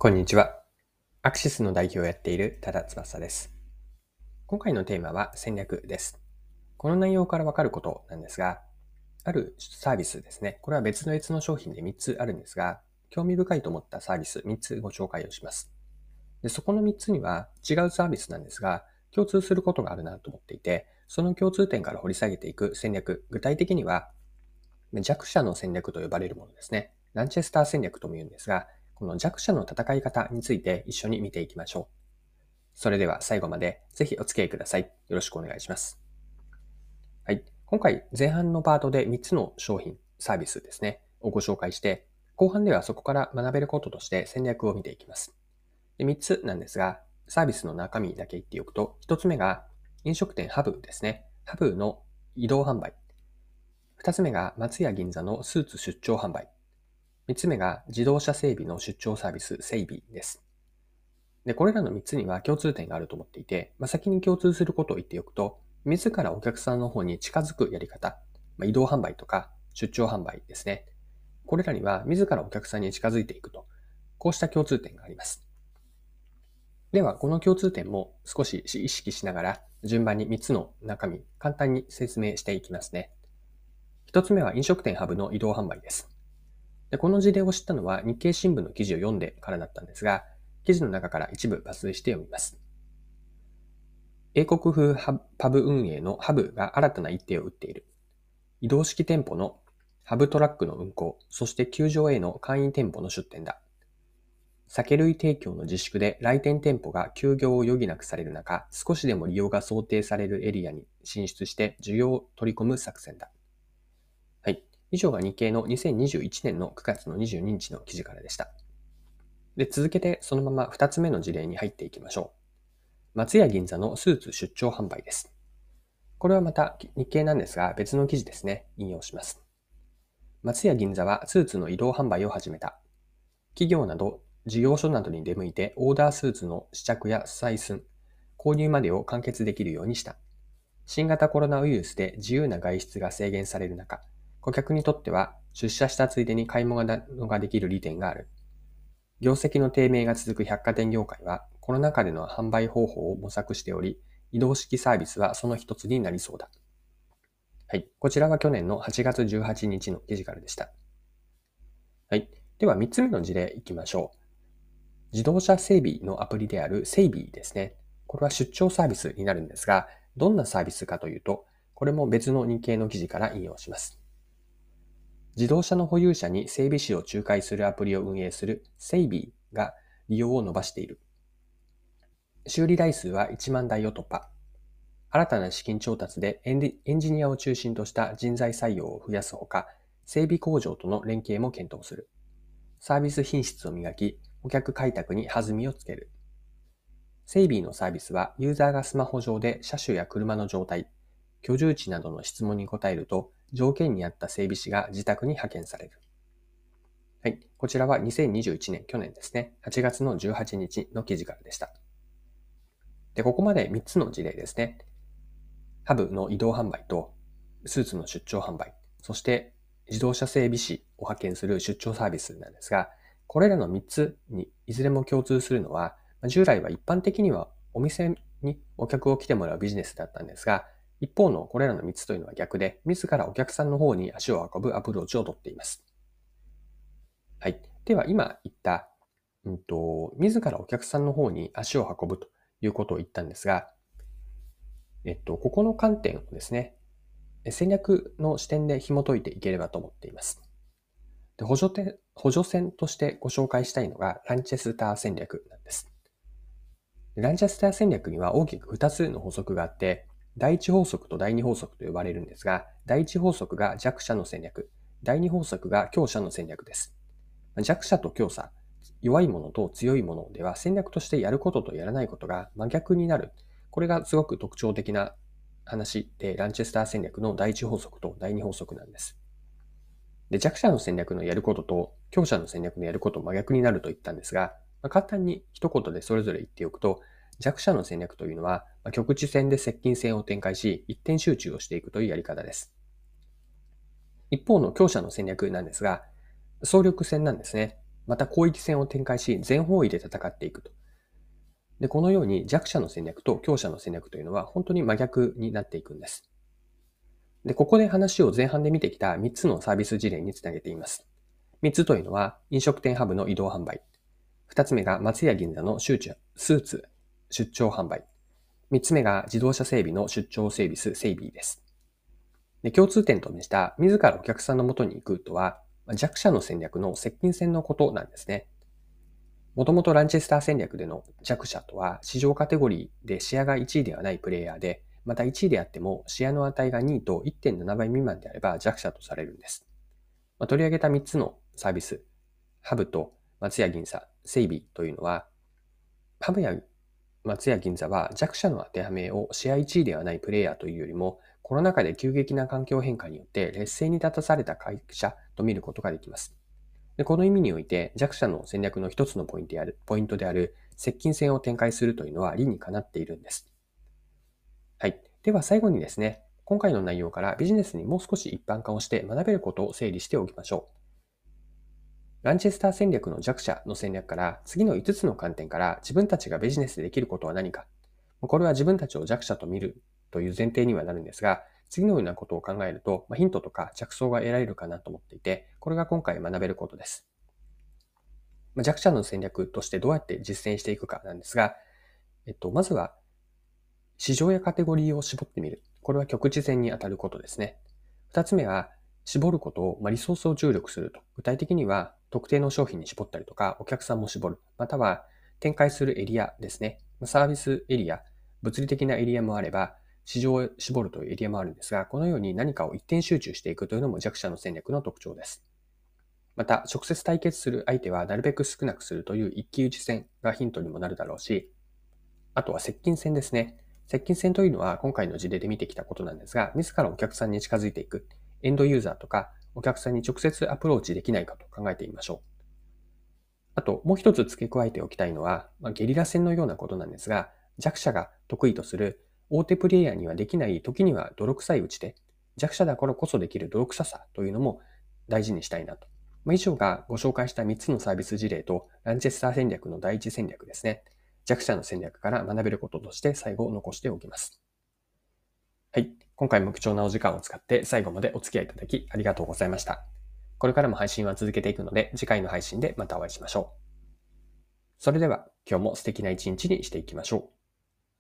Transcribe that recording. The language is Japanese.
こんにちは。アクシスの代表をやっている多田翼です。今回のテーマは戦略です。この内容からわかることなんですが、あるサービスですね。これは別の別の商品で3つあるんですが、興味深いと思ったサービス3つご紹介をします。でそこの3つには違うサービスなんですが、共通することがあるなと思っていて、その共通点から掘り下げていく戦略、具体的には弱者の戦略と呼ばれるものですね。ランチェスター戦略とも言うんですが、この弱者の戦い方について一緒に見ていきましょう。それでは最後までぜひお付き合いください。よろしくお願いします。はい。今回前半のパートで3つの商品、サービスですね、をご紹介して、後半ではそこから学べることとして戦略を見ていきます。で3つなんですが、サービスの中身だけ言っておくと、1つ目が飲食店ハブですね。ハブの移動販売。2つ目が松屋銀座のスーツ出張販売。3つ目が自動車整備の出張サービス、整備です。で、これらの3つには共通点があると思っていて、まあ、先に共通することを言っておくと、自らお客さんの方に近づくやり方、まあ、移動販売とか出張販売ですね。これらには自らお客さんに近づいていくと、こうした共通点があります。では、この共通点も少し意識しながら、順番に3つの中身、簡単に説明していきますね。1つ目は飲食店ハブの移動販売です。でこの事例を知ったのは日経新聞の記事を読んでからだったんですが、記事の中から一部抜粋して読みます。英国風パブ運営のハブが新たな一手を打っている。移動式店舗のハブトラックの運行、そして球場への会員店舗の出店だ。酒類提供の自粛で来店店舗が休業を余儀なくされる中、少しでも利用が想定されるエリアに進出して需要を取り込む作戦だ。以上が日経の2021年の9月の22日の記事からでした。で、続けてそのまま2つ目の事例に入っていきましょう。松屋銀座のスーツ出張販売です。これはまた日経なんですが別の記事ですね。引用します。松屋銀座はスーツの移動販売を始めた。企業など事業所などに出向いてオーダースーツの試着や採寸、購入までを完結できるようにした。新型コロナウイルスで自由な外出が制限される中、顧客にとっては出社したついでに買い物ができる利点がある。業績の低迷が続く百貨店業界はコロナ禍での販売方法を模索しており、移動式サービスはその一つになりそうだ。はい。こちらは去年の8月18日の記事からでした。はい。では3つ目の事例いきましょう。自動車整備のアプリである整備ですね。これは出張サービスになるんですが、どんなサービスかというと、これも別の日経の記事から引用します。自動車の保有者に整備士を仲介するアプリを運営するセイビーが利用を伸ばしている。修理台数は1万台を突破。新たな資金調達でエンジニアを中心とした人材採用を増やすほか、整備工場との連携も検討する。サービス品質を磨き、顧客開拓に弾みをつける。セイビーのサービスはユーザーがスマホ上で車種や車の状態、居住地などの質問に答えると条件に合った整備士が自宅に派遣される。はい。こちらは2021年、去年ですね。8月の18日の記事からでした。で、ここまで3つの事例ですね。ハブの移動販売と、スーツの出張販売、そして自動車整備士を派遣する出張サービスなんですが、これらの3つにいずれも共通するのは、従来は一般的にはお店にお客を来てもらうビジネスだったんですが、一方のこれらの3つというのは逆で、自らお客さんの方に足を運ぶアプローチをとっています。はい。では今言った、うんと、自らお客さんの方に足を運ぶということを言ったんですが、えっと、ここの観点をですね、戦略の視点で紐解いていければと思っています。で補助点補助線としてご紹介したいのがランチェスター戦略なんです。ランチェスター戦略には大きく2つの法則があって、第一法則と第二法則と呼ばれるんですが、第一法則が弱者の戦略、第二法則が強者の戦略です。弱者と強者、弱いものと強いものでは戦略としてやることとやらないことが真逆になる。これがすごく特徴的な話で、ランチェスター戦略の第一法則と第二法則なんです。で弱者の戦略のやることと強者の戦略のやること真逆になると言ったんですが、まあ、簡単に一言でそれぞれ言っておくと、弱者の戦略というのは、局地戦で接近戦を展開し、一点集中をしていくというやり方です。一方の強者の戦略なんですが、総力戦なんですね。また攻撃戦を展開し、全方位で戦っていくと。で、このように弱者の戦略と強者の戦略というのは本当に真逆になっていくんです。で、ここで話を前半で見てきた3つのサービス事例につなげています。3つというのは、飲食店ハブの移動販売。2つ目が松屋銀座の集中スーツ出張販売。3つ目が自動車整備の出張セービス、整備です。で共通点とした、自らお客さんの元に行くとは、弱者の戦略の接近戦のことなんですね。もともとランチェスター戦略での弱者とは、市場カテゴリーでシェアが1位ではないプレイヤーで、また1位であっても、シェアの値が2位と1.7倍未満であれば弱者とされるんです。ま、取り上げた3つのサービス、ハブと松屋銀座、整備というのは、ハブや松屋銀座は弱者の当てはめをシェア1位ではないプレイヤーというよりも、コロナ禍で急激な環境変化によって劣勢に立たされた会社と見ることができます。でこの意味において弱者の戦略の一つのポイントである、ポイントである接近戦を展開するというのは理にかなっているんです。はい。では最後にですね、今回の内容からビジネスにもう少し一般化をして学べることを整理しておきましょう。ランチェスター戦略の弱者の戦略から次の5つの観点から自分たちがビジネスでできることは何か。これは自分たちを弱者と見るという前提にはなるんですが、次のようなことを考えると、まあ、ヒントとか着想が得られるかなと思っていて、これが今回学べることです。まあ、弱者の戦略としてどうやって実践していくかなんですが、えっと、まずは、市場やカテゴリーを絞ってみる。これは局地戦に当たることですね。二つ目は、絞ることを、まあ、リソースを注力すると。具体的には、特定の商品に絞ったりとか、お客さんも絞る。または、展開するエリアですね。サービスエリア、物理的なエリアもあれば、市場を絞るというエリアもあるんですが、このように何かを一点集中していくというのも弱者の戦略の特徴です。また、直接対決する相手はなるべく少なくするという一騎打ち戦がヒントにもなるだろうし、あとは接近戦ですね。接近戦というのは今回の事例で見てきたことなんですが、自らお客さんに近づいていく、エンドユーザーとかお客さんに直接アプローチできないかと考えてみましょう。あと、もう一つ付け加えておきたいのは、まあ、ゲリラ戦のようなことなんですが、弱者が得意とする大手プレイヤーにはできない時には泥臭い打ち手、弱者だからこそできる泥臭さというのも大事にしたいなと。まあ、以上がご紹介した3つのサービス事例とランチェスター戦略の第一戦略ですね。弱者の戦略から学べることとして最後を残しておきます。はい。今回も貴重なお時間を使って最後までお付き合いいただきありがとうございました。これからも配信は続けていくので次回の配信でまたお会いしましょう。それでは今日も素敵な一日にしていきましょう。